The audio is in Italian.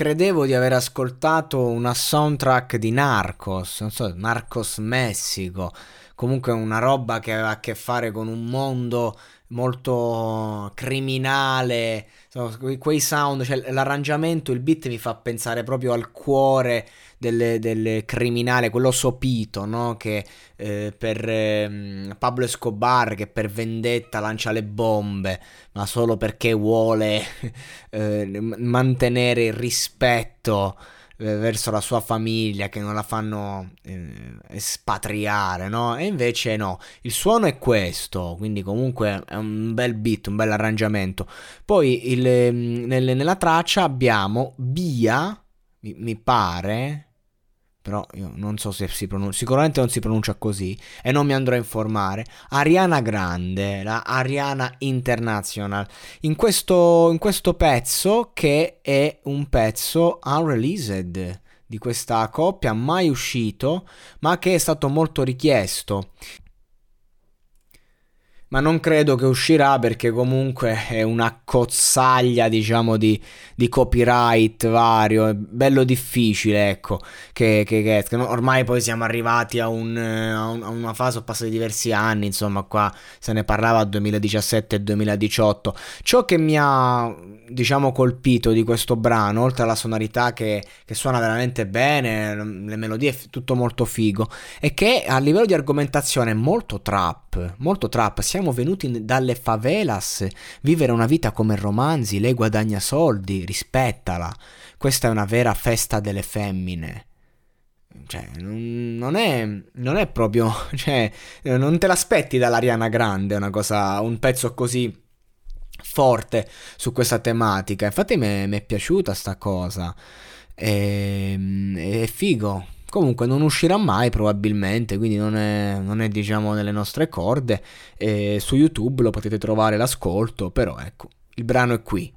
Credevo di aver ascoltato una soundtrack di Narcos, non so, Narcos Messico, comunque una roba che aveva a che fare con un mondo molto criminale, quei sound, cioè l'arrangiamento, il beat mi fa pensare proprio al cuore del, del criminale, quello sopito, no? Che eh, per eh, Pablo Escobar che per vendetta lancia le bombe, ma solo perché vuole eh, mantenere il rispetto verso la sua famiglia che non la fanno eh, espatriare, no? E invece no, il suono è questo, quindi comunque è un bel beat, un bel arrangiamento. Poi il, mm, nel, nella traccia abbiamo Bia, mi, mi pare, però io non so se si pronuncia, sicuramente non si pronuncia così e non mi andrò a informare. Ariana Grande, la Ariana International, in questo, in questo pezzo che è un pezzo unreleased di questa coppia mai uscito ma che è stato molto richiesto ma non credo che uscirà perché comunque è una cozzaglia, diciamo, di, di copyright vario, è bello difficile, ecco, che, che, che ormai poi siamo arrivati a, un, a, un, a una fase, ho passato diversi anni, insomma, qua se ne parlava 2017 e 2018. Ciò che mi ha, diciamo, colpito di questo brano, oltre alla sonorità che, che suona veramente bene, le melodie, tutto molto figo, è che a livello di argomentazione è molto trap, molto trap, siamo siamo venuti dalle favelas, vivere una vita come romanzi, lei guadagna soldi, rispettala. Questa è una vera festa delle femmine. Cioè, non è, non è proprio, cioè, non te l'aspetti dall'Ariana Grande una cosa, un pezzo così forte su questa tematica. Infatti mi è piaciuta sta cosa. E, ehm, è figo. Comunque non uscirà mai probabilmente, quindi non è, non è diciamo nelle nostre corde. E su YouTube lo potete trovare l'ascolto, però ecco, il brano è qui.